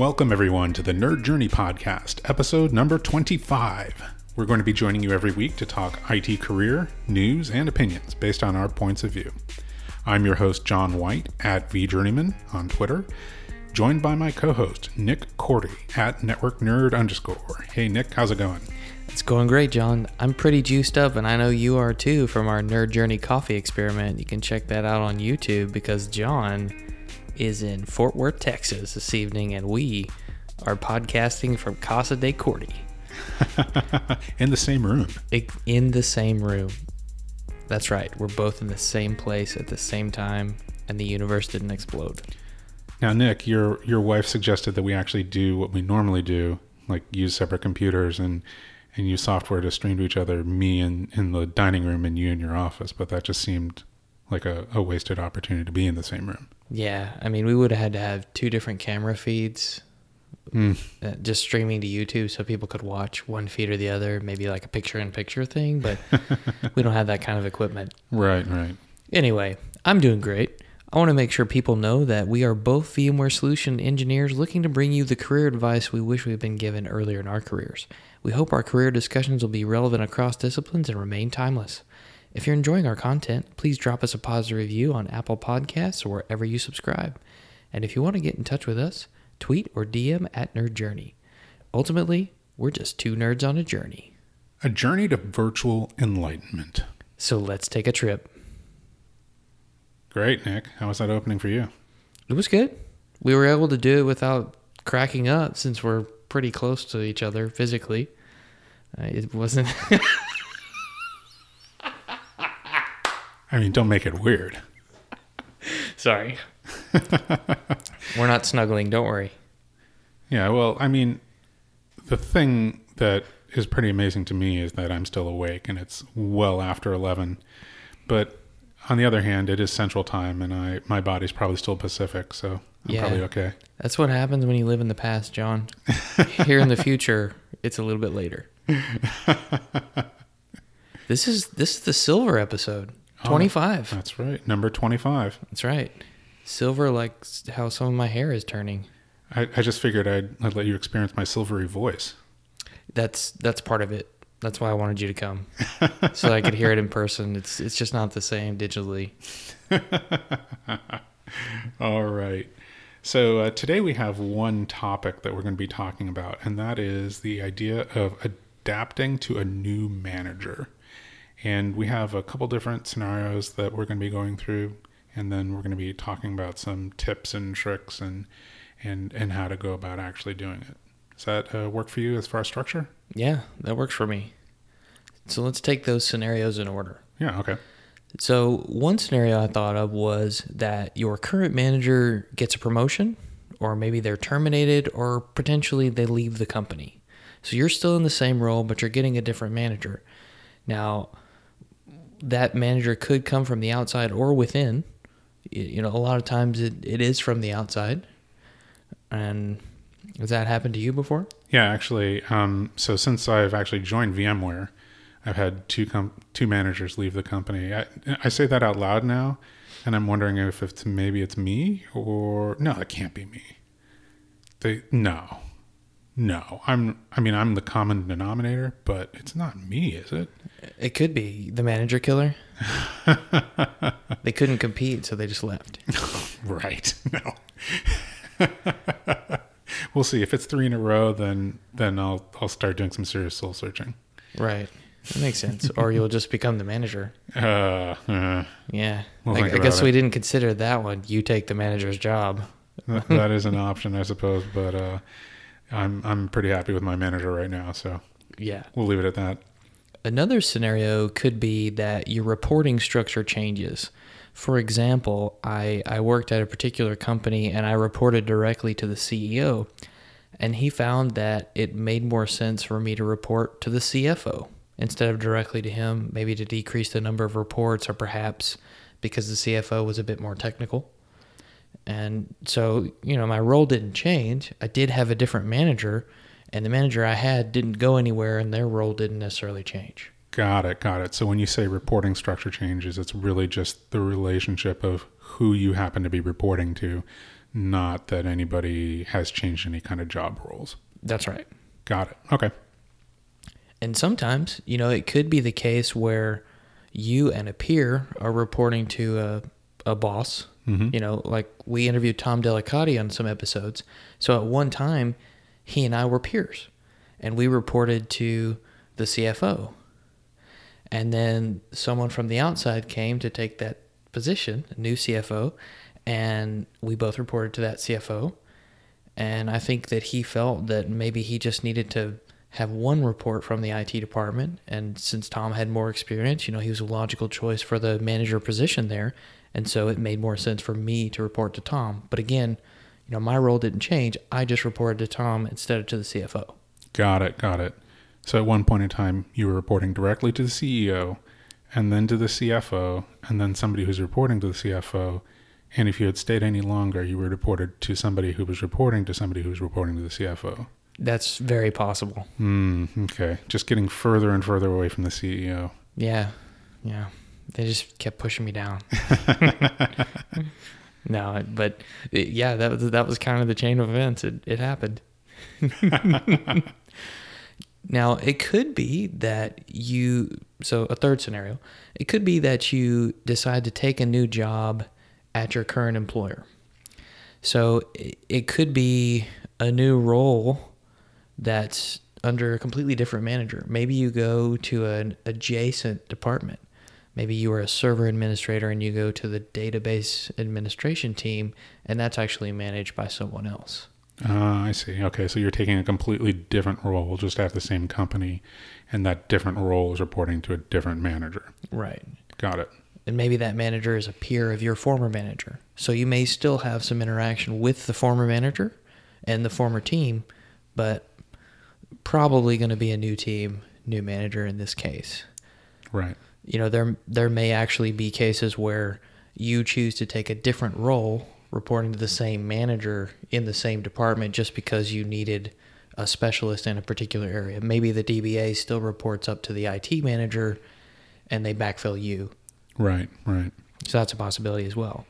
Welcome, everyone, to the Nerd Journey Podcast, episode number 25. We're going to be joining you every week to talk IT career, news, and opinions based on our points of view. I'm your host, John White, at VJourneyman on Twitter, joined by my co host, Nick Korte, at Network Nerd underscore. Hey, Nick, how's it going? It's going great, John. I'm pretty juiced up, and I know you are too from our Nerd Journey coffee experiment. You can check that out on YouTube because John is in Fort Worth, Texas this evening, and we are podcasting from Casa de Korte In the same room. in the same room. That's right. We're both in the same place at the same time, and the universe didn't explode. Now, Nick, your your wife suggested that we actually do what we normally do, like use separate computers and and use software to stream to each other. Me in in the dining room and you in your office, but that just seemed like a, a wasted opportunity to be in the same room. Yeah, I mean, we would have had to have two different camera feeds, Mm. uh, just streaming to YouTube so people could watch one feed or the other, maybe like a picture in picture thing, but we don't have that kind of equipment. Right, right. Anyway, I'm doing great. I want to make sure people know that we are both VMware solution engineers looking to bring you the career advice we wish we had been given earlier in our careers. We hope our career discussions will be relevant across disciplines and remain timeless. If you're enjoying our content, please drop us a positive review on Apple Podcasts or wherever you subscribe. And if you want to get in touch with us, tweet or DM at Nerd Journey. Ultimately, we're just two nerds on a journey. A journey to virtual enlightenment. So let's take a trip. Great, Nick. How was that opening for you? It was good. We were able to do it without cracking up since we're pretty close to each other physically. Uh, it wasn't. I mean, don't make it weird. Sorry. we're not snuggling. Don't worry. Yeah, well, I mean, the thing that is pretty amazing to me is that I'm still awake and it's well after 11. But on the other hand, it is central time and I my body's probably still Pacific, so I'm Yeah. probably okay. That's what happens when you live in the past, John. Here in the future, it's a little bit later. this is this is the silver episode. Oh. 25. That's right. Number 25. That's right. Silver like how some of my hair is turning. I, I just figured I'd, I'd let you experience my silvery voice. That's that's part of it. That's why I wanted you to come, so I could hear it in person. It's it's just not the same digitally. All right. So uh, today we have one topic that we're going to be talking about, and that is the idea of adapting to a new manager. And we have a couple different scenarios that we're going to be going through, and then we're going to be talking about some tips and tricks and and and how to go about actually doing it. Does that uh, work for you as far as structure? Yeah, that works for me. So let's take those scenarios in order. Yeah. Okay. So one scenario I thought of was that your current manager gets a promotion, or maybe they're terminated, or potentially they leave the company. So you're still in the same role, but you're getting a different manager. Now, that manager could come from the outside or within. You know, a lot of times it, it is from the outside. And has that happened to you before? Yeah, actually. Um, so since I've actually joined VMware, I've had two com- two managers leave the company. I, I say that out loud now, and I'm wondering if it's maybe it's me or no, it can't be me. They no, no. I'm. I mean, I'm the common denominator, but it's not me, is it? It could be the manager killer. they couldn't compete, so they just left. Right. No. we'll see. If it's three in a row, then then I'll I'll start doing some serious soul searching. Right. That makes sense. or you'll just become the manager. Uh, uh, Yeah. We'll I, I guess about we didn't consider that one. You take the manager's job. That- that is an option, I suppose. But uh, I'm I'm pretty happy with my manager right now, so Yeah. we'll leave it at that. Another scenario could be that your reporting structure changes. For example, I, I worked at a particular company and I reported directly to the CEO, and he found that it made more sense for me to report to the CFO instead of directly to him, maybe to decrease the number of reports or perhaps because the CFO was a bit more technical. And so, you know, my role didn't change. I did have a different manager, and the manager I had didn't go anywhere, and their role didn't necessarily change. Got it, got it. So when you say reporting structure changes, it's really just the relationship of who you happen to be reporting to. not that anybody has changed any kind of job roles. That's right. Got it. Okay. And sometimes, you know, it could be the case where you and a peer are reporting to a, a boss. Mhm. You know, like we interviewed Tom Delicati on some episodes. So at one time, he and I were peers, and we reported to the CFO. And then someone from the outside came to take that position, a new CFO, and we both reported to that CFO. And I think that he felt that maybe he just needed to have one report from the IT department. And since Tom had more experience, you know, he was a logical choice for the manager position there. And so it made more sense for me to report to Tom. But again, you know, my role didn't change. I just reported to Tom instead of to the CFO. Got it. Got it. So at one point in time, you were reporting directly to the CEO and then to the CFO and then somebody who's reporting to the CFO. And if you had stayed any longer, you were reported to somebody who was reporting to somebody who was reporting to the CFO. That's very possible. Hmm. Okay. Just getting further and further away from the CEO. Yeah. Yeah. They just kept pushing me down. no, but it, yeah, that was that was kind of the chain of events. It it happened. now, it could be that you so a third scenario. It could be that you decide to take a new job at your current employer. So it, it could be a new role that's under a completely different manager. Maybe you go to an adjacent department. Maybe you are a server administrator and you go to the database administration team, and that's actually managed by someone else. Ah, I see. Okay, so you're taking a completely different role, just at the same company, and that different role is reporting to a different manager. Right. Got it. And maybe that manager is a peer of your former manager. So you may still have some interaction with the former manager and the former team, but probably going to be a new team, new manager in this case. Right. You know there there may actually be cases where you choose to take a different role reporting to the same manager in the same department just because you needed a specialist in a particular area maybe the DBA still reports up to the IT manager and they backfill you Right. Right. so that's a possibility as well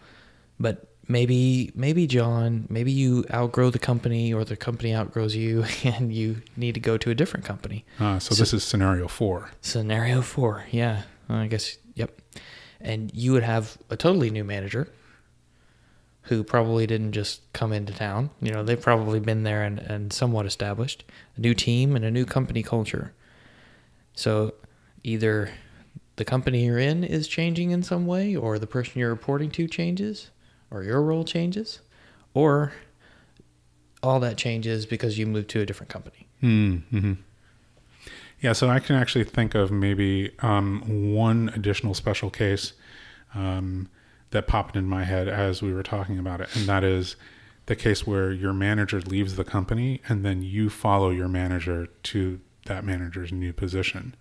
but maybe maybe John maybe you outgrow the company or the company outgrows you and you need to go to a different company Ah, so, So- this is scenario four. Scenario four, yeah. I guess, yep. And you would have a totally new manager who probably didn't just come into town. You know, they've probably been there and, and somewhat established. A new team and a new company culture. So either the company you're in is changing in some way, or the person you're reporting to changes, or your role changes, or all that changes because you moved to a different company. Mm-hmm. Yeah, so I can actually think of maybe um, one additional special case um, that popped in my head as we were talking about it, and that is the case where your manager leaves the company and then you follow your manager to that manager's new position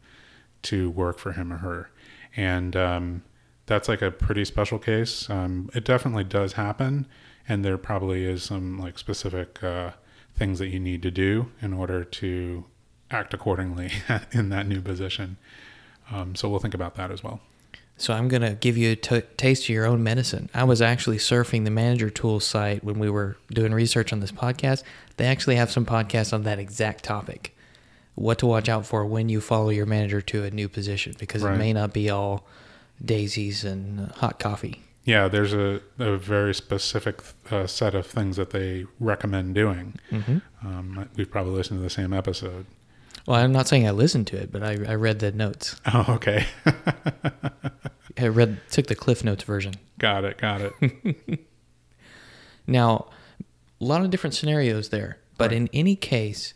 to work for him or her. And um, that's like a pretty special case. Um, it definitely does happen, and there probably is some like specific uh, things that you need to do in order to act accordingly in that new position. Um, so we'll think about that as well. So I'm going to give you a t- taste of your own medicine. I was actually surfing the Manager Tools site when we were doing research on this podcast. They actually have some podcasts on that exact topic. What to watch out for when you follow your manager to a new position because Right. it may not be all daisies and hot coffee. Yeah, there's a, a very specific uh, set of things that they recommend doing. Mm-hmm. Um, we've probably listened to the same episode. Well, I'm not saying I listened to it, but I, I read the notes. Oh, okay. I read took the Cliff Notes version. got it. Got it. Now, a lot of different scenarios there, but Right. in any case,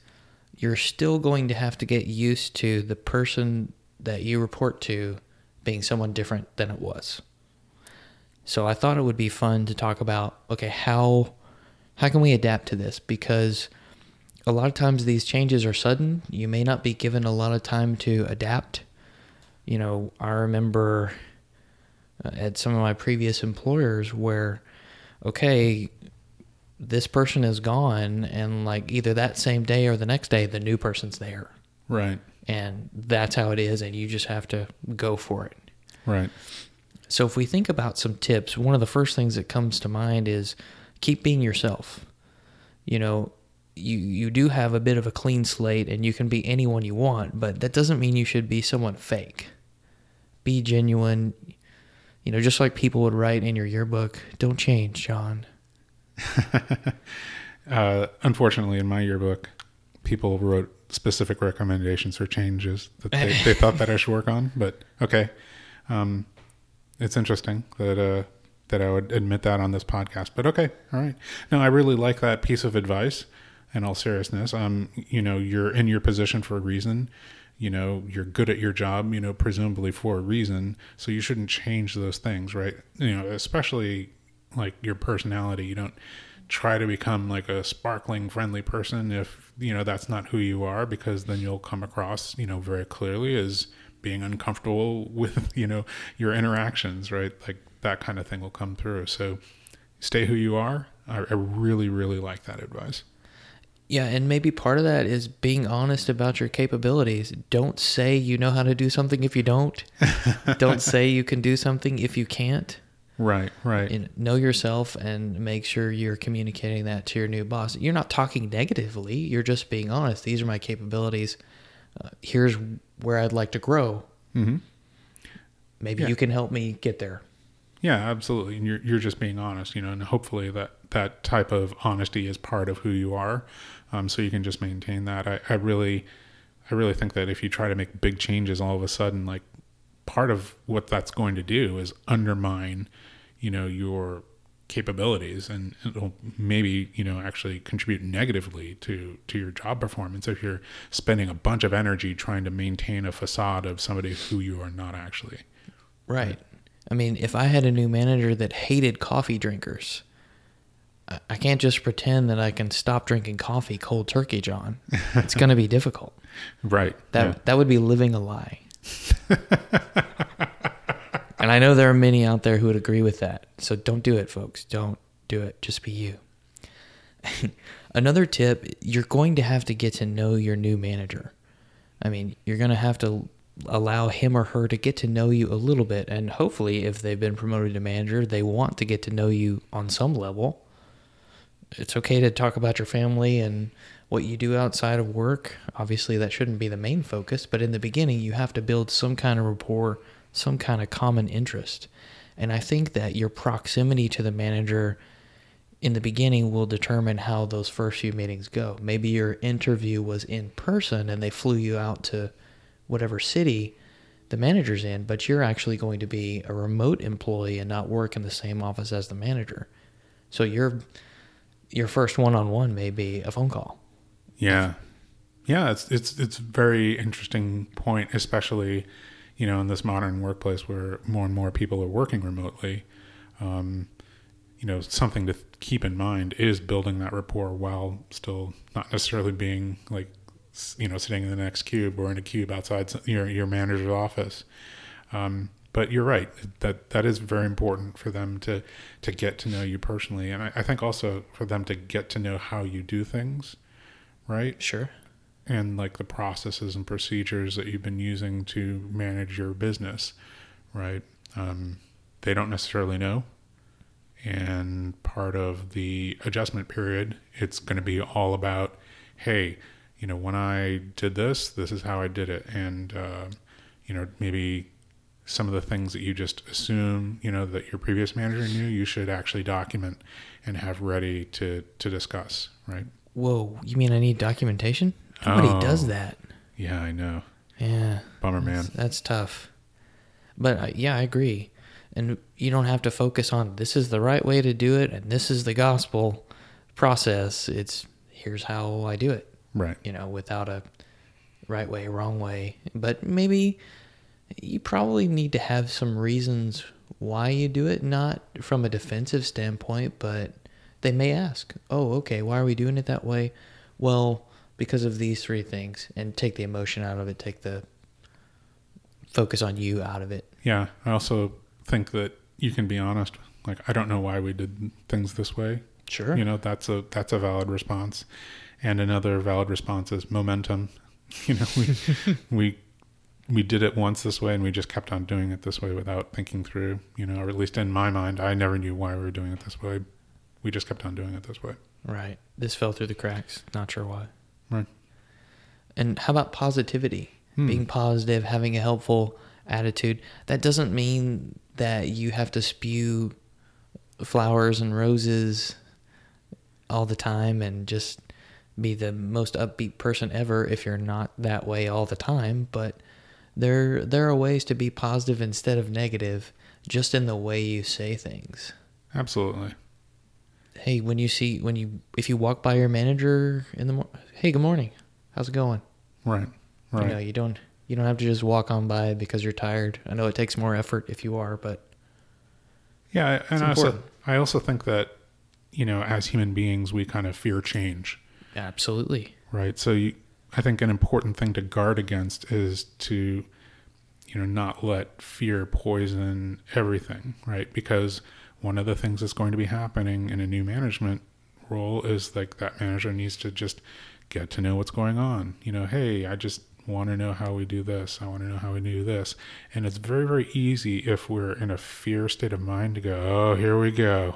you're still going to have to get used to the person that you report to being someone different than it was. So I thought it would be fun to talk about okay, how how can we adapt to this because a lot of times these changes are sudden. You may not be given a lot of time to adapt. You know, I remember uh, at some of my previous employers where okay, this person is gone and like either that same day or the next day the new person's there right. and that's how it is and you just have to go for it Right. so if we think about some tips one of the first things that comes to mind is keep being yourself. You know, you you do have a bit of a clean slate and you can be anyone you want, but that doesn't mean you should be someone fake. Be genuine. You know, just like people would write in your yearbook, don't change, John. uh, unfortunately, in my yearbook, people wrote specific recommendations for changes that they, they thought that I should work on. But okay, um, it's interesting that uh, that I would admit that on this podcast. But okay, all right. No, I really like that piece of advice. In all seriousness, um, you know, you're in your position for a reason. You know, you're good at your job. You know, presumably for a reason. So you shouldn't change those things, right? You know, especially like your personality. You don't try to become like a sparkling friendly person if you know that's not who you are because then you'll come across you know very clearly as being uncomfortable with you know your interactions right like that kind of thing will come through so stay who you are i, I really really like that advice yeah, and maybe part of that is being honest about your capabilities. Don't say you know how to do something if you don't. don't say you can do something if you can't. Right, right. You know, know yourself and make sure you're communicating that to your new boss. You're not talking negatively. You're just being honest. These are my capabilities. Uh, here's where I'd like to grow. Mm-hmm. Maybe Yeah. you can help me get there. Yeah, absolutely. And you're you're just being honest, you know, and hopefully that that type of honesty is part of who you are. Um, so you can just maintain that. I, I really I really think that if you try to make big changes all of a sudden, like part of what that's going to do is undermine, you know, your capabilities and it'll maybe, you know, actually contribute negatively to to your job performance if you're spending a bunch of energy trying to maintain a facade of somebody who you are not actually. Right. I mean, if I had a new manager that hated coffee drinkers, I- can't just pretend that I can stop drinking coffee cold turkey, John. It's going to be difficult. Right. That yeah. that would be living a lie. and I know there are many out there who would agree with that. So don't do it, folks. Don't do it. Just be you. Another tip, you're going to have to get to know your new manager. I mean, you're going to have to allow him or her to get to know you a little bit and hopefully if they've been promoted to manager, they want to get to know you on some level. It's okay to talk about your family and what you do outside of work. Obviously, that shouldn't be the main focus, but in the beginning, you have to build some kind of rapport, some kind of common interest. And I think that your proximity to the manager in the beginning will determine how those first few meetings go. Maybe your interview was in person and they flew you out to whatever city the manager's in, but you're actually going to be a remote employee and not work in the same office as the manager. So your your first one-on-one may be a phone call. Yeah, yeah. It's it's it's very interesting point, especially you know in this modern workplace where more and more people are working remotely. Um, you know, something to keep in mind is building that rapport while still not necessarily being like you know sitting in the next cube or in a cube outside your your manager's office. Um, but you're right that that is very important for them to to get to know you personally, and I, I think also for them to get to know how you do things, right? Sure. and like the processes and procedures that you've been using to manage your business, right? Um, they don't necessarily know. And part of the adjustment period, it's going to be all about, hey, you know, when I did this, this is how I did it. And, uh, you know, maybe some of the things that you just assume, you know, that your previous manager knew, you should actually document and have ready to, to discuss, right? Whoa, you mean I need documentation? Nobody Oh. does that. Yeah, I know. Yeah. Bummer, man. That's, that's tough. But uh, yeah, I agree. And you don't have to focus on this is the right way to do it and this is the gospel process. It's here's how I do it, Right. you know, without a right way, wrong way. But maybe you probably need to have some reasons why you do it, not from a defensive standpoint, but they may ask, oh, okay, why are we doing it that way? Well, because of these three things, and take the emotion out of it, take the focus on you out of it. Yeah. I also think that you can be honest. Like, I don't know why we did things this way. Sure. You know, that's a that's a valid response. And another valid response is momentum. You know, we we we did it once this way and we just kept on doing it this way without thinking through, you know, or at least in my mind, I never knew why we were doing it this way. we just kept on doing it this way. Right. This fell through the cracks. Not sure why. Right. And how about positivity? Hmm. Being positive, having a helpful attitude. That doesn't mean that you have to spew flowers and roses all the time and just be the most upbeat person ever if you're not that way all the time, but there there are ways to be positive instead of negative just in the way you say things. Absolutely. Hey, when you see when you if you walk by your manager in the morning, hey, good morning. How's it going? Right. Right. You know, you don't you don't have to just walk on by because you're tired. I know it takes more effort if you are, but Yeah, and I also. I also think that you know, as human beings, we kind of fear change, absolutely. right? So you, I think an important thing to guard against is to you know not let fear poison everything, right? Because one of the things that's going to be happening in a new management role is like that manager needs to just get to know what's going on. You know, hey, I just want to know how we do this. I want to know how we do this. And it's very, very easy if we're in a fear state of mind to go, oh, here we go.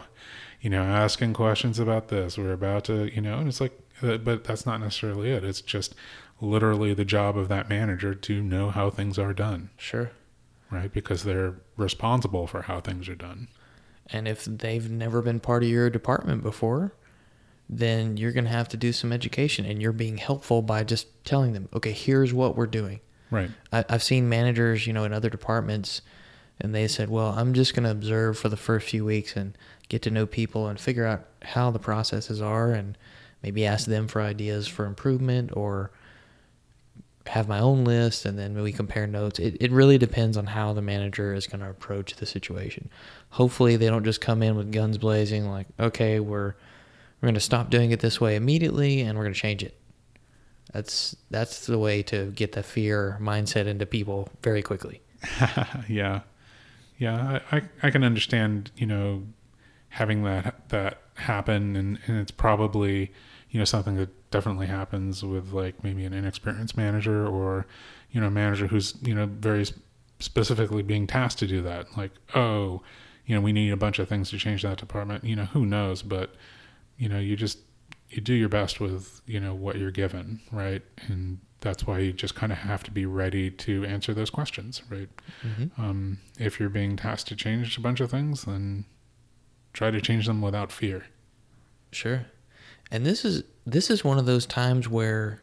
You know, asking questions about this. We're about to, you know, and it's like, Uh, but that's not necessarily it. It's just literally the job of that manager to know how things are done, Sure. right? Because they're responsible for how things are done. And if they've never been part of your department before, then you're going to have to do some education and you're being helpful by just telling them, okay, here's what we're doing. Right. I, I've seen managers, you know, in other departments, and they said, well, I'm just going to observe for the first few weeks and get to know people and figure out how the processes are and maybe ask them for ideas for improvement or have my own list and then we compare notes. It, it really depends on how the manager is going to approach the situation. Hopefully they don't just come in with guns blazing like, okay, we're we're going to stop doing it this way immediately and we're going to change it. That's that's the way to get the fear mindset into people very quickly. yeah, yeah. I, I I can understand you know having that that happen, and and it's probably you know something that definitely happens with like maybe an inexperienced manager or you know a manager who's you know very specifically being tasked to do that. Like oh, you know we need a bunch of things to change that department. You know who knows, but you know you just you do your best with you know what you're given, right? And that's why you just kind of have to be ready to answer those questions, right? Mm-hmm. Um, if you're being tasked to change a bunch of things, then try to change them without fear. Sure. And this is this is one of those times where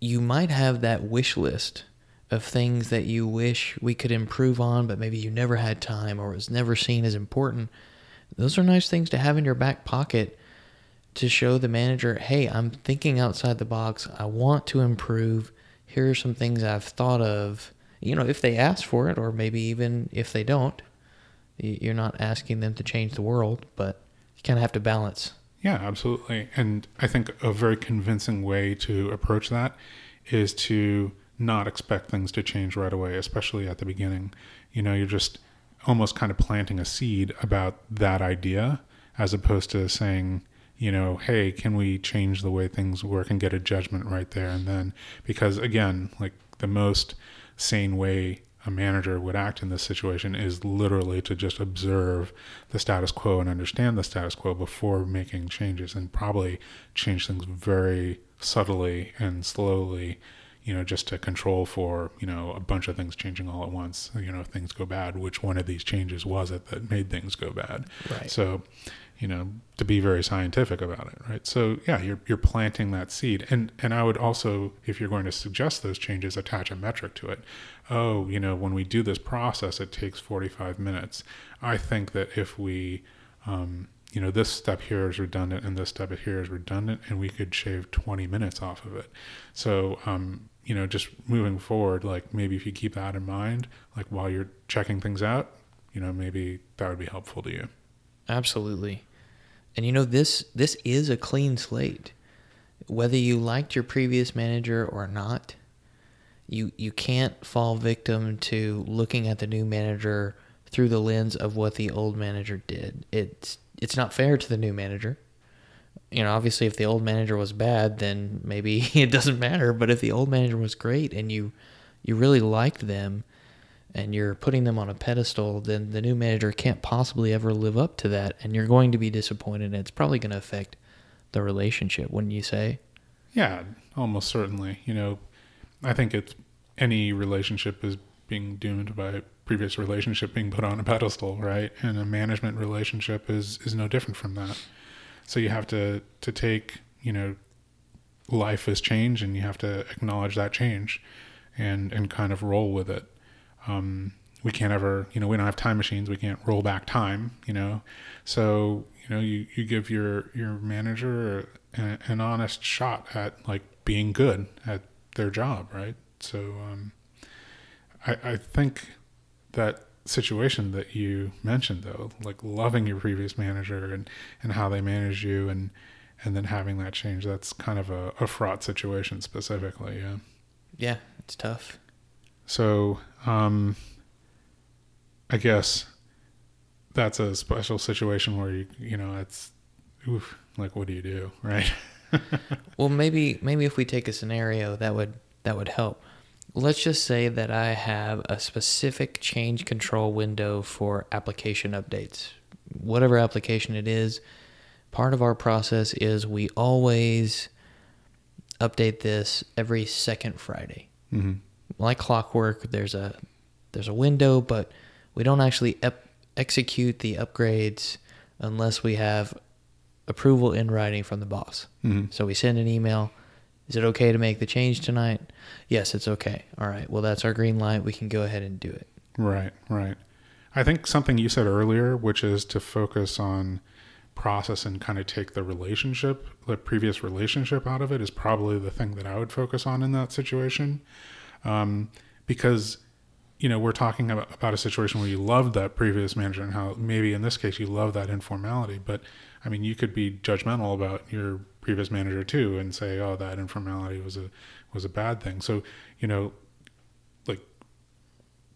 you might have that wish list of things that you wish we could improve on, but maybe you never had time or was never seen as important. Those are nice things to have in your back pocket to show the manager, hey, I'm thinking outside the box. I want to improve. Here are some things I've thought of. You know, if they ask for it, or maybe even if they don't, you're not asking them to change the world, but you kind of have to balance. Yeah, absolutely. And I think a very convincing way to approach that is to not expect things to change right away, especially at the beginning. You know, you're just almost kind of planting a seed about that idea as opposed to saying, you know, hey, can we change the way things work and get a judgment right there and then? Because again, like the most sane way a manager would act in this situation is literally to just observe the status quo and understand the status quo before making changes and probably change things very subtly and slowly you know just to control for you know a bunch of things changing all at once. You know if things go bad which one of these changes was it that made things go bad? Right. so you know to be very scientific about it right? So yeah you're you're planting that seed. And and I would also if you're going to suggest those changes attach a metric to it oh you know when we do this process it takes 45 minutes I think that if we um, you know this step here is redundant and this step here is redundant and we could shave 20 minutes off of it so um, you know just moving forward like maybe if you keep that in mind like while you're checking things out you know maybe that would be helpful to you Absolutely. And you know this this is a clean slate. Whether you liked your previous manager or not, you you can't fall victim to looking at the new manager through the lens of what the old manager did. It's it's not fair to the new manager. You know, obviously if the old manager was bad, then maybe it doesn't matter, but if the old manager was great and you you really liked them, and you're putting them on a pedestal, then the new manager can't possibly ever live up to that, and you're going to be disappointed. And it's probably going to affect the relationship, wouldn't you say? Yeah, almost certainly. You know, I think it's any relationship is being doomed by previous relationship being put on a pedestal, right? And a management relationship is is no different from that. So you have to to take, you know, life has changed and you have to acknowledge that change and and kind of roll with it. Um, we can't ever, you know, we don't have time machines. We can't roll back time, you know. So, you know, you, you give your your manager a, an honest shot at like being good at their job, right? So, um, I I think that situation that you mentioned though, like loving your previous manager and and how they manage you and and then having that change, that's kind of a, a fraught situation specifically, yeah. Yeah, it's tough. So, um, I guess that's a special situation where you, you know, it's, oof, like, what do you do, right? well, maybe, maybe if we take a scenario that would, that would help. Let's just say that I have a specific change control window for application updates. Whatever application it is, part of our process is we always update this every second Friday. Mm-hmm. Like clockwork, there's a there's a window, but we don't actually ep- execute the upgrades unless we have approval in writing from the boss. Mm-hmm. So we send an email. Is it okay to make the change tonight? Yes, it's okay. All right. Well, that's our green light. We can go ahead and do it. Right, right. I think something you said earlier, which is to focus on process and kind of take the relationship, the previous relationship out of it, is probably the thing that I would focus on in that situation. Um, because, you know, we're talking about, about a situation where you loved that previous manager and how maybe in this case you love that informality. But I mean, you could be judgmental about your previous manager too and say, oh, that informality was a was a bad thing. So, you know, like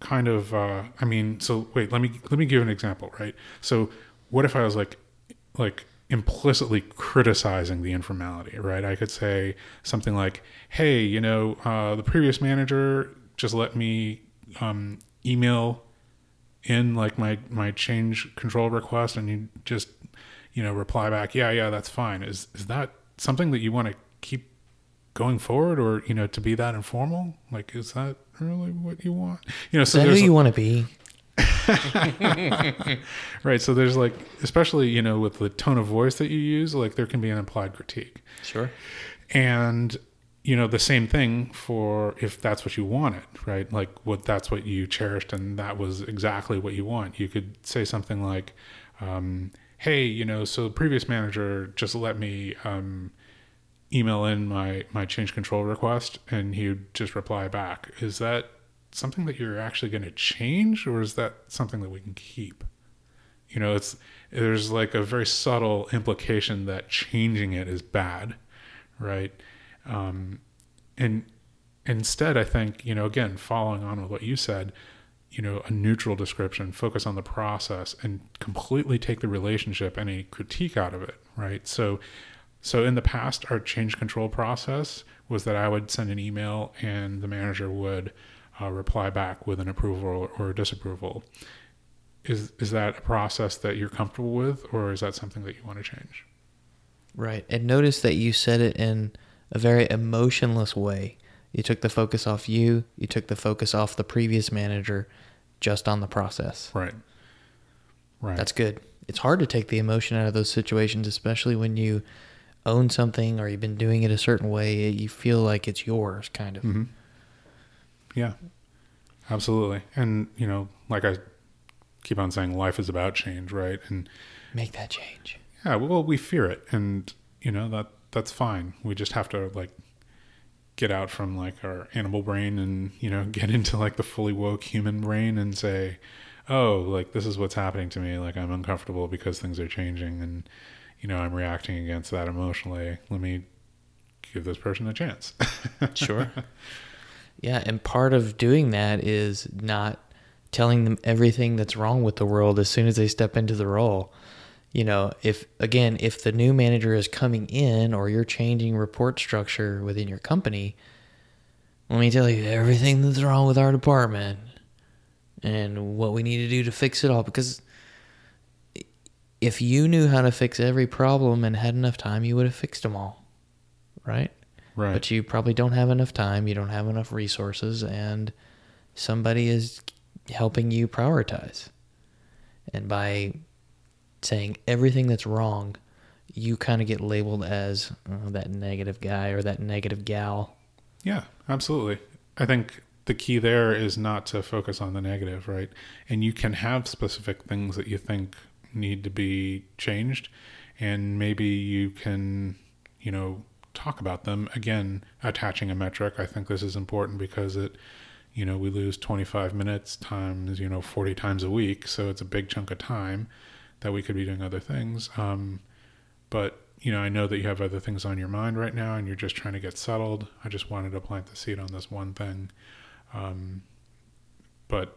kind of uh, I mean, so wait, let me let me give an example, right? So what if I was like like implicitly criticizing the informality, right? I could say something like, "Hey, you know, uh, the previous manager just let me um, email in like my my change control request, and you just you know reply back, yeah, yeah, that's fine." Is is that something that you want to keep going forward, or you know, to be that informal? Like, is that really what you want? You know, so is that who you want to be? right. So there's like, especially, you know, with the tone of voice that you use, like there can be an implied critique. Sure. And, you know, the same thing for if that's what you wanted, right? Like what that's what you cherished and that was exactly what you want. You could say something like, um, hey, you know, so the previous manager just let me, um, email in my, my change control request and he would just reply back. Is that something that you're actually going to change or is that something that we can keep you know it's there's like a very subtle implication that changing it is bad right um, and instead i think you know again following on with what you said you know a neutral description focus on the process and completely take the relationship and a critique out of it right so so in the past our change control process was that i would send an email and the manager would uh, reply back with an approval or disapproval. Is is that a process that you're comfortable with, or is that something that you want to change? Right, and notice that you said it in a very emotionless way. You took the focus off you. You took the focus off the previous manager, just on the process. Right. Right. That's good. It's hard to take the emotion out of those situations, especially when you own something or you've been doing it a certain way. You feel like it's yours, kind of. Mm-hmm. Yeah, absolutely. And, you know, like I keep on saying, life is about change, right? And make that change. Yeah, well, we fear it. And, you know, that that's fine. We just have to, like, get out from, like, our animal brain and, you know, get into, like, the fully woke human brain and say, oh, like, this is what's happening to me. Like, I'm uncomfortable because things are changing and, you know, I'm reacting against that emotionally. Let me give this person a chance. sure. Yeah, and part of doing that is not telling them everything that's wrong with the world as soon as they step into the role. You know, if again, if the new manager is coming in or you're changing report structure within your company, let me tell you everything that's wrong with our department. and what we need to do to fix it all. Because if you knew how to fix every problem and had enough time, you would have fixed them all, right? Right. But you probably don't have enough time, you don't have enough resources, and somebody is helping you prioritize. And by saying everything that's wrong, you kind of get labeled as uh, that negative guy or that negative gal. Yeah, absolutely. I think the key there is not to focus on the negative, right? And you can have specific things that you think need to be changed, and maybe you can, you know, talk about them. Again, attaching a metric. I think this is important because it, you know, we lose 25 minutes times, you know, 40 times a week. So it's a big chunk of time that we could be doing other things. Um, but, you know, I know that you have other things on your mind right now and you're just trying to get settled. I just wanted to plant the seed on this one thing. Um, but,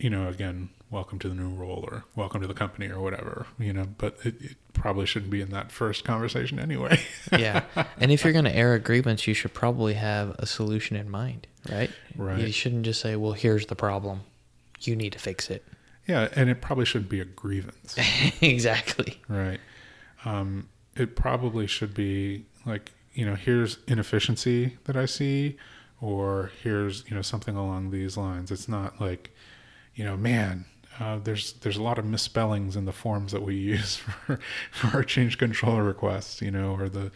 you know, again, welcome to the new role or welcome to the company or whatever, you know, but it, it probably shouldn't be in that first conversation anyway. yeah. And if you're going to air a grievance, you should probably have a solution in mind, right? Right. You shouldn't just say, well, here's the problem. You need to fix it. Yeah. And it probably shouldn't be a grievance. exactly. Right. Um, it probably should be like, you know, here's inefficiency that I see, or here's, you know, something along these lines. It's not like, you know, man, uh, there's there's a lot of misspellings in the forms that we use for, for our change control requests, you know, or the,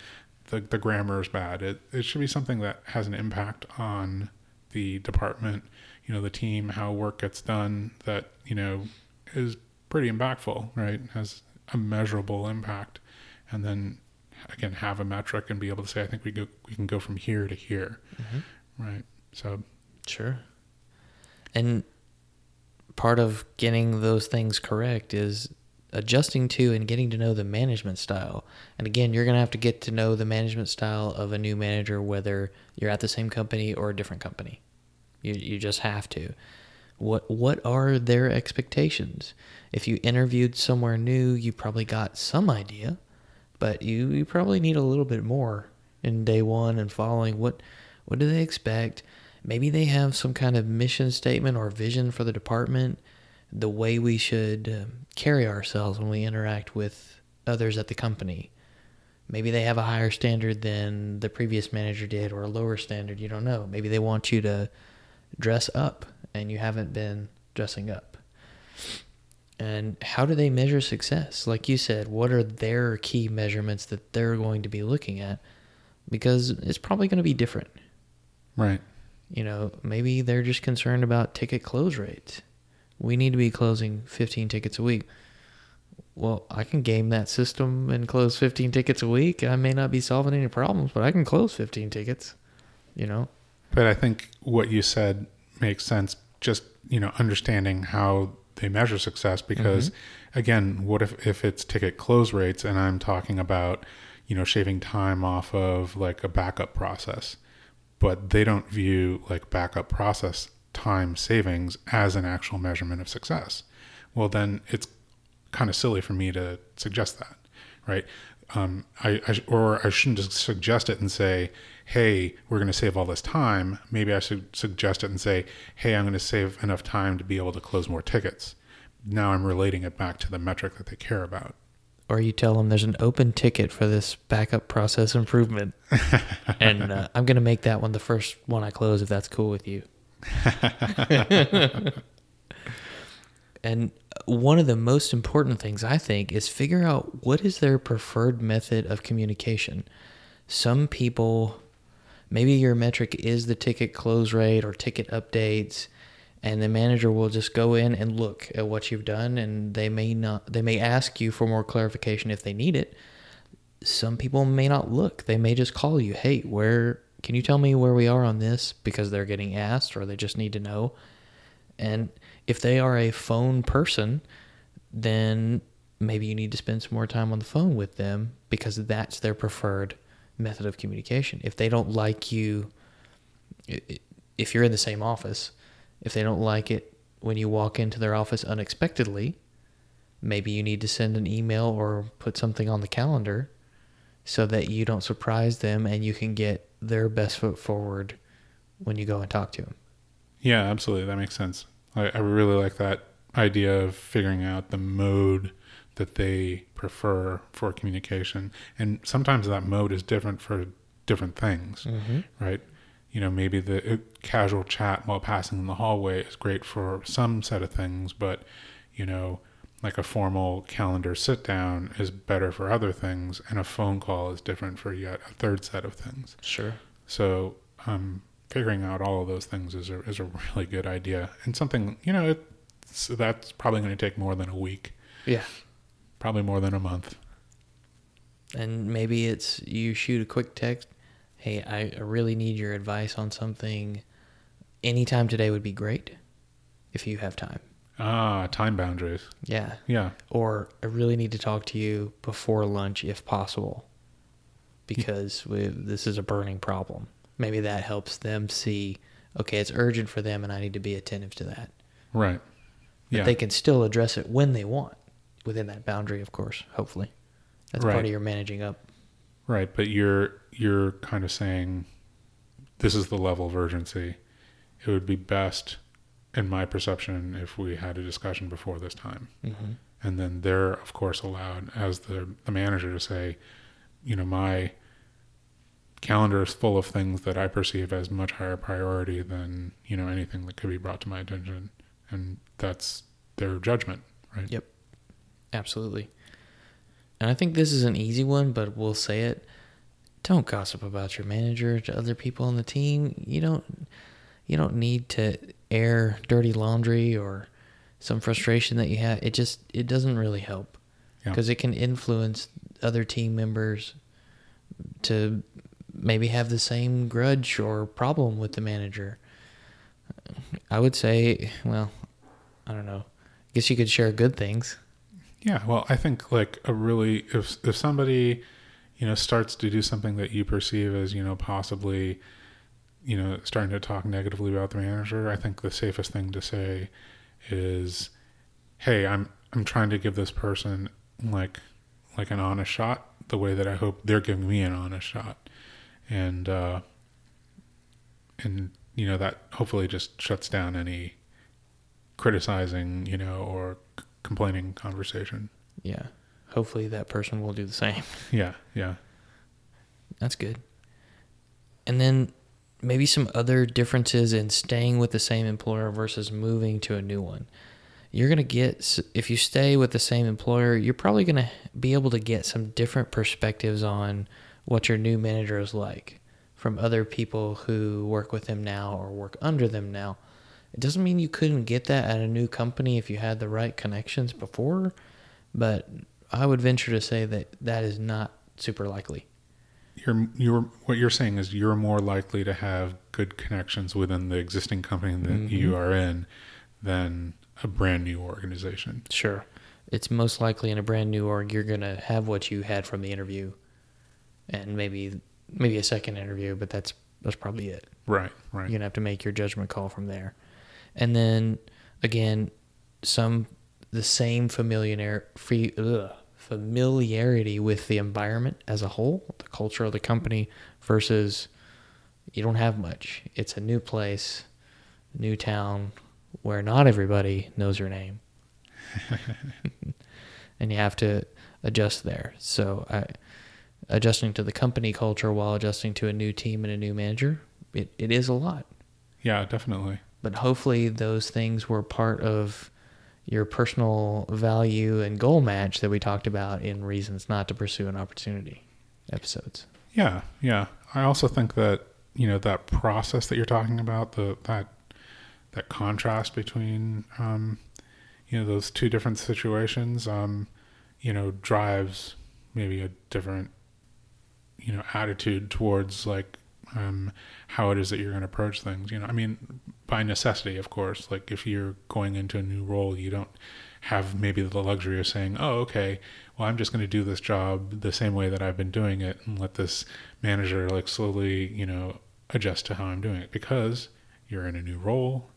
the the grammar is bad. It it should be something that has an impact on the department, you know, the team, how work gets done. That you know is pretty impactful, right? Has a measurable impact, and then again have a metric and be able to say, I think we go we can go from here to here, mm-hmm. right? So sure, and part of getting those things correct is adjusting to and getting to know the management style. And again, you're going to have to get to know the management style of a new manager, whether you're at the same company or a different company. You, you just have to. What what are their expectations? If you interviewed somewhere new, you probably got some idea, but you, you probably need a little bit more in day one and following. What what do they expect? maybe they have some kind of mission statement or vision for the department, the way we should um, carry ourselves when we interact with others at the company. Maybe they have a higher standard than the previous manager did or a lower standard, you don't know. Maybe they want you to dress up and you haven't been dressing up. And how do they measure success? Like you said, what are their key measurements that they're going to be looking at? Because it's probably going to be different. Right. You know, maybe they're just concerned about ticket close rates. We need to be closing 15 tickets a week. Well, I can game that system and close 15 tickets a week. I may not be solving any problems, but I can close 15 tickets, you know? But I think what you said makes sense. Just, you know, understanding how they measure success because mm-hmm. again, what if, if it's ticket close rates and I'm talking about, you know, shaving time off of like a backup process? but they don't view like backup process time savings as an actual measurement of success. Well, then it's kind of silly for me to suggest that, right? Um, I, I, or I shouldn't just suggest it and say, "Hey, we're going to save all this time." Maybe I should suggest it and say, "Hey, I'm going to save enough time to be able to close more tickets." Now I'm relating it back to the metric that they care about or you tell them there's an open ticket for this backup process improvement, and uh, I'm gonna make that one the first one I close if that's cool with you. and one of the most important things I think is figure out what is their preferred method of communication. Some people, maybe your metric is the ticket close rate or ticket updates and the manager will just go in and look at what you've done and they may not they may ask you for more clarification if they need it. Some people may not look. They may just call you hey where can you tell me where we are on this? Because they're getting asked or they just need to know. And if they are a phone person then maybe you need to spend some more time on the phone with them because that's their preferred method of communication if they don't like you if you're in the same office if they don't like it when you walk into their office unexpectedly, maybe you need to send an email or put something on the calendar so that you don't surprise them and you can get their best foot forward when you go and talk to them. Yeah, absolutely. That makes sense. I, I really like that idea of figuring out the mode that they prefer for communication. And sometimes that mode is different for different things, Mm-hmm. right? You know, maybe the uh, casual chat while passing in the hallway is great for some set of things, but, you know, like a formal calendar sit down is better for other things, and a phone call is different for yet a third set of things. Sure. So, um, figuring out all of those things is a, is a really good idea, and something you know it's, that's probably going to take more than a week, Yeah. Probably more than a month. And maybe it's you shoot a quick text. Hey, I really need your advice on something. Anytime today would be great if you have time. Ah, time boundaries. Yeah. Yeah, Or I really need to talk to you before lunch if possible because we, this is a burning problem. Maybe that helps them see, okay, it's urgent for them and I need to be attentive to that. right. But Yeah, they can still address it when they want within that boundary, of course, hopefully. That's Right. part of your managing up. right. But you're you're kind of saying this is the level of urgency. It would be best, in my perception, if we had a discussion before this time. Mm-hmm. and then they're of course allowed as the the manager to say you know my calendar is full of things that I perceive as much higher priority than you know anything that could be brought to my attention and that's their judgment right Yep. Absolutely. And I think this is an easy one, but we'll say it. Don't gossip about your manager to other people on the team. You don't you don't need to air dirty laundry or some frustration that you have. It just it doesn't really help Yeah. because it can influence other team members to maybe have the same grudge or problem with the manager. I would say, well, I don't know. I guess you could share good things. Yeah well I think like a really if if somebody you know starts to do something that you perceive as you know possibly you know starting to talk negatively about the manager I think the safest thing to say is hey i'm i'm trying to give this person like like an honest shot the way that i hope they're giving me an honest shot. And uh and you know that hopefully just shuts down any criticizing you know or complaining conversation Yeah. Hopefully that person will do the same. yeah yeah That's good. And then maybe some other differences in staying with the same employer versus moving to a new one. You're going to get, if you stay with the same employer, you're probably going to be able to get some different perspectives on what your new manager is like from other people who work with them now or work under them now. It doesn't mean you couldn't get that at a new company if you had the right connections before, but I would venture to say that that is not super likely. you're you're what you're saying is you're more likely to have good connections within the existing company that mm-hmm. you are in than a brand new organization Sure. It's most likely in a brand new org you're gonna have what you had from the interview, and maybe maybe a second interview, but that's that's probably it. right right You're gonna have to make your judgment call from there, and then again, some the same familiar free, ugh, familiarity with the environment as a whole, the culture of the company, versus you don't have much. It's a new place, new town, where not everybody knows your name, and you have to adjust there. So, I, adjusting to the company culture while adjusting to a new team and a new manager, it, it is a lot yeah definitely but hopefully those things were part of your personal value and goal match that we talked about in reasons not to pursue an opportunity episodes Yeah, yeah. I also think that you know that process that you're talking about, the that that contrast between um, you know those two different situations, um, you know, drives maybe a different you know attitude towards like um, how it is that you're going to approach things. You know, I mean, by necessity, of course. Like if you're going into a new role, you don't have maybe the luxury of saying, "Oh, okay, well, I'm just going to do this job the same way that I've been doing it, and let this manager like slowly, you know, adjust to how I'm doing it." Because you're in a new role,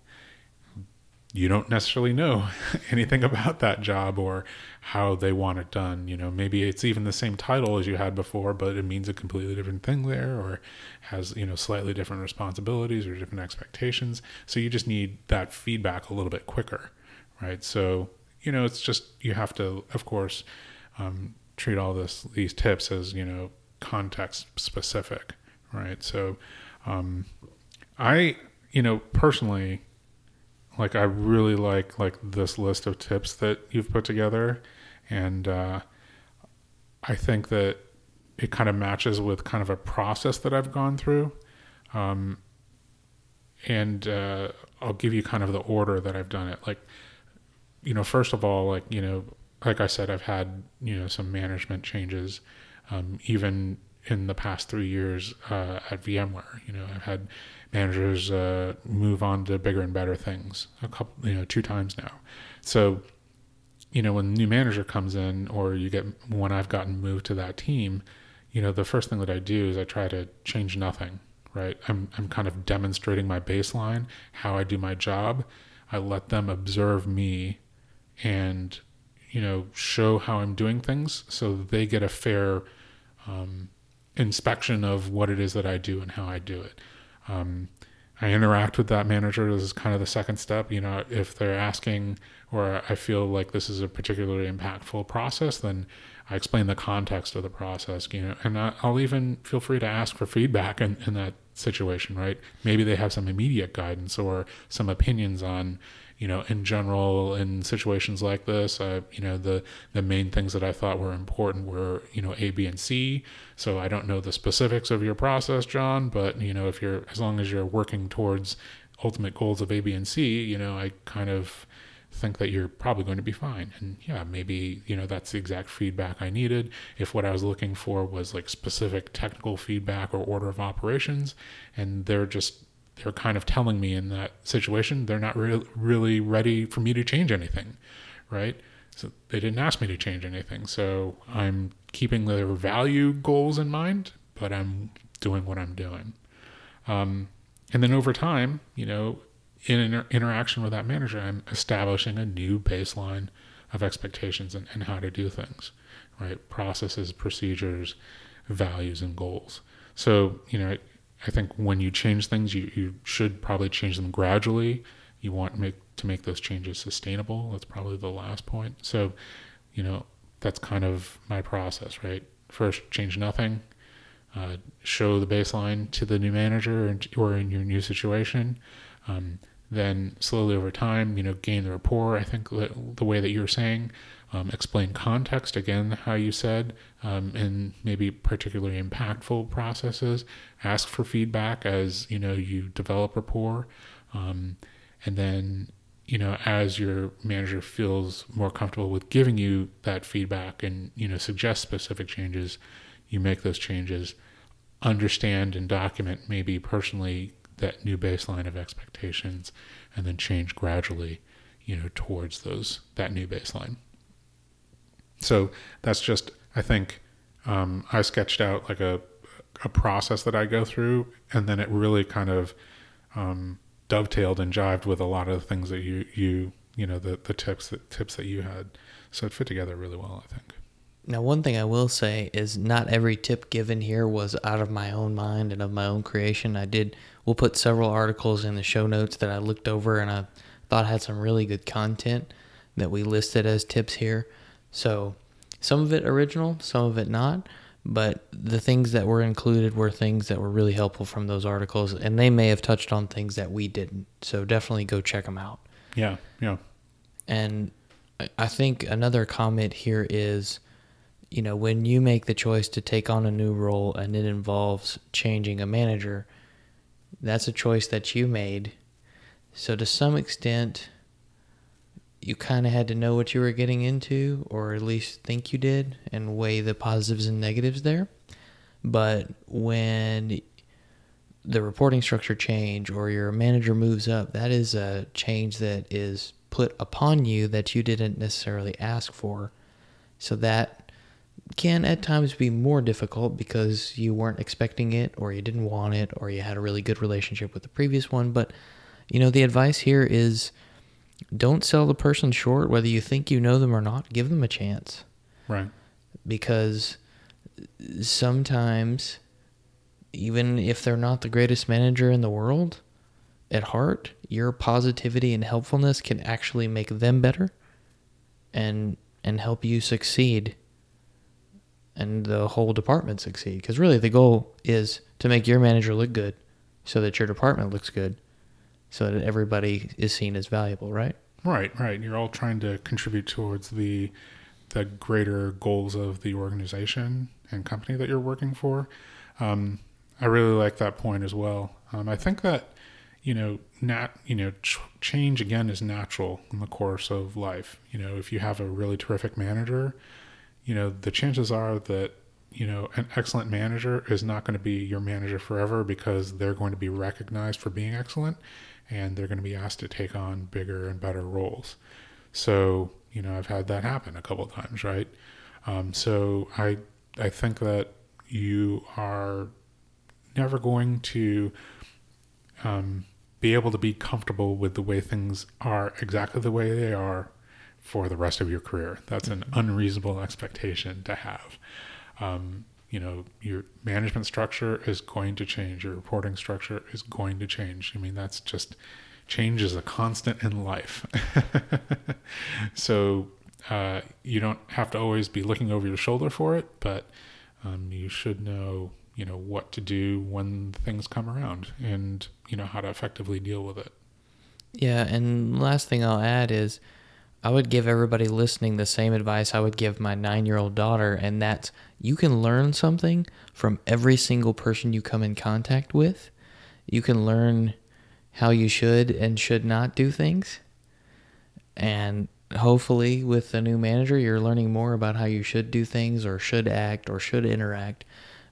you don't necessarily know anything about that job or how they want it done. You know, maybe it's even the same title as you had before, but it means a completely different thing there or has, you know, slightly different responsibilities or different expectations. So you just need that feedback a little bit quicker, right? So, you know, it's just, you have to, of course, um, treat all this, these tips as, you know, context specific, right? So, um, I, you know, personally, like I really like like this list of tips that you've put together, and uh, I think that it kind of matches with kind of a process that I've gone through. Um, and uh, I'll give you kind of the order that I've done it. Like, you know, first of all, like you know, like I said, I've had you know some management changes, um, even in the past three years uh, at VMware. You know, I've had managers uh, move on to bigger and better things a couple, you know, two times now. So, you know, when a new manager comes in, or you get when I've gotten moved to that team, you know, the first thing that I do is I try to change nothing. Right, I'm I'm kind of demonstrating my baseline, how I do my job. I let them observe me, and you know, show how I'm doing things, so they get a fair um, inspection of what it is that I do and how I do it. Um, I interact with that manager. This is kind of the second step. You know, if they're asking or I feel like this is a particularly impactful process, then I explain the context of the process. You know, and I'll even feel free to ask for feedback in, in that situation. Right? Maybe they have some immediate guidance or some opinions on you know, in general, in situations like this, uh, you know, the the main things that I thought were important were, you know, A, B, and C. So I don't know the specifics of your process, John, but you know, if you're as long as you're working towards ultimate goals of A, B, and C, you know, I kind of think that you're probably going to be fine. And yeah, maybe, you know, that's the exact feedback I needed. If what I was looking for was like specific technical feedback or order of operations, and they're just they're kind of telling me in that situation they're not re- really ready for me to change anything, right? So they didn't ask me to change anything. So I'm keeping their value goals in mind, but I'm doing what I'm doing. Um, and then over time, you know, in inter- interaction with that manager, I'm establishing a new baseline of expectations and, and how to do things, right? Processes, procedures, values, and goals. So, you know, I think when you change things, you, you should probably change them gradually. You want make, to make those changes sustainable. That's probably the last point. So, you know, that's kind of my process, right? First, change nothing, uh, show the baseline to the new manager or in your new situation. Um, then slowly over time, you know, gain the rapport. I think the way that you're saying, um, explain context again, how you said, um, in maybe particularly impactful processes. Ask for feedback as you know you develop rapport, um, and then you know as your manager feels more comfortable with giving you that feedback and you know suggest specific changes, you make those changes. Understand and document maybe personally that new baseline of expectations, and then change gradually, you know, towards those that new baseline. So that's just, I think, um, I sketched out like a a process that I go through, and then it really kind of um, dovetailed and jived with a lot of the things that you you you know the the tips that tips that you had. So it fit together really well, I think. Now, one thing I will say is not every tip given here was out of my own mind and of my own creation. I did. We'll put several articles in the show notes that I looked over and I thought had some really good content that we listed as tips here. So some of it original, some of it not. But the things that were included were things that were really helpful from those articles, and they may have touched on things that we didn't. So definitely go check them out. Yeah, yeah. And I think another comment here is, you know, when you make the choice to take on a new role and it involves changing a manager, that's a choice that you made. So to some extent, you kind of had to know what you were getting into, or at least think you did, and weigh the positives and negatives there. But when the reporting structure change or your manager moves up, that is a change that is put upon you that you didn't necessarily ask for. So that can at times be more difficult because you weren't expecting it or you didn't want it or you had a really good relationship with the previous one. But, you know, the advice here is don't sell the person short, whether you think you know them or not. Give them a chance Right. because sometimes, even if they're not the greatest manager in the world, at heart, your positivity and helpfulness can actually make them better and and help you succeed and the whole department succeed because really the goal is to make your manager look good so that your department looks good so that everybody is seen as valuable right Right, right. You're all trying to contribute towards the the greater goals of the organization and company that you're working for. Um, I really like that point as well. Um, I think that you know, nat you know, ch- change again is natural in the course of life. You know, if you have a really terrific manager, you know, the chances are that you know an excellent manager is not going to be your manager forever because they're going to be recognized for being excellent and they're going to be asked to take on bigger and better roles. So, you know, I've had that happen a couple of times, right? Um, so I I think that you are never going to um, be able to be comfortable with the way things are exactly the way they are for the rest of your career. That's an unreasonable expectation to have. Um, you know, your management structure is going to change. Your reporting structure is going to change. I mean, that's just change is a constant in life. so uh, you don't have to always be looking over your shoulder for it, but um, you should know, you know, what to do when things come around, and you know how to effectively deal with it. Yeah, and last thing I'll add is I would give everybody listening the same advice I would give my nine year old daughter, and that's you can learn something from every single person you come in contact with. You can learn how you should and should not do things. And hopefully, with the new manager, you're learning more about how you should do things or should act or should interact.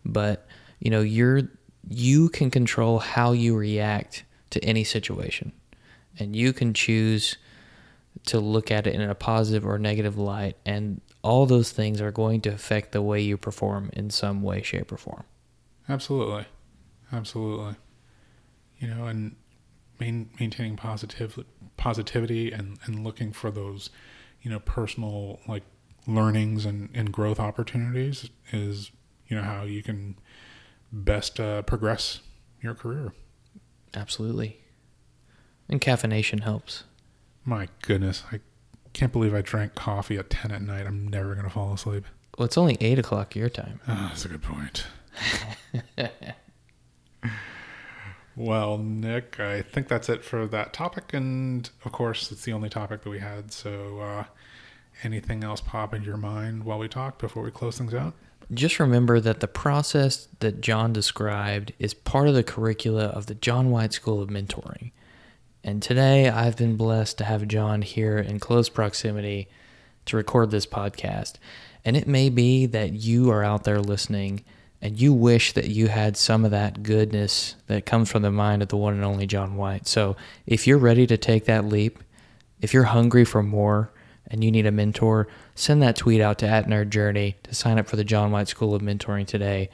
But, you know, you're you can control how you react to any situation. And you can choose to look at it in a positive or negative light and all those things are going to affect the way you perform in some way shape or form Absolutely, absolutely. You know, and main, maintaining positive positivity and and looking for those, you know, personal like learnings and and growth opportunities is you know how you can best uh, progress your career. absolutely and caffeination helps My goodness, I can't believe I drank coffee at ten at night. I'm never gonna fall asleep. well it's only 8 o'clock your time Ah, that's a good point. well, Nick, I think that's it for that topic, and of course, it's the only topic that we had. So, uh, anything else pop into your mind while we talk before we close things out? just remember that the process that John described is part of the curricula of the John White School of Mentoring. And today I've been blessed to have John here in close proximity to record this podcast. And it may be that you are out there listening and you wish that you had some of that goodness that comes from the mind of the one and only John White. So if you're ready to take that leap, if you're hungry for more and you need a mentor, send that tweet out to at Nerd Journey to sign up for the John White School of Mentoring today,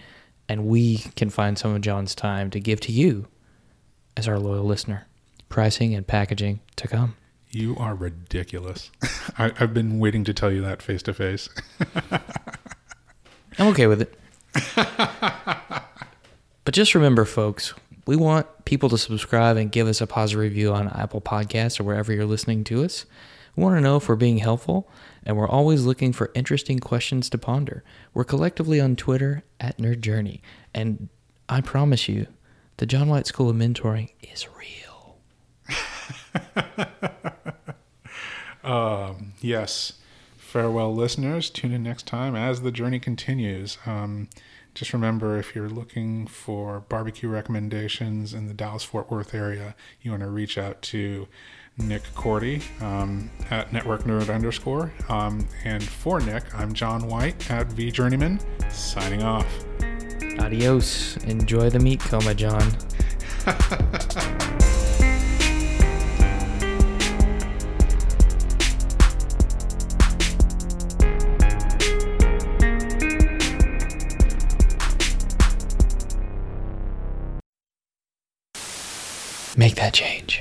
and we can find some of John's time to give to you as our loyal listener. Pricing and packaging to come. You are ridiculous. I, I've been waiting to tell you that face to face. I'm okay with it. but just remember, folks, we want people to subscribe and give us a positive review on Apple Podcasts or wherever you're listening to us. We want to know if we're being helpful, and we're always looking for interesting questions to ponder. We're collectively on Twitter at Nerd Journey, and I promise you, the John White School of Mentoring is real. Um, yes. Farewell, listeners. Tune in next time as the journey continues. Um, just remember if you're looking for barbecue recommendations in the Dallas Fort Worth area, you want to reach out to Nick Korte um, at Network Nerd underscore. Um, and for Nick, I'm John White at vJourneyman, signing off. Adios. Enjoy the meat coma, John. Make that change.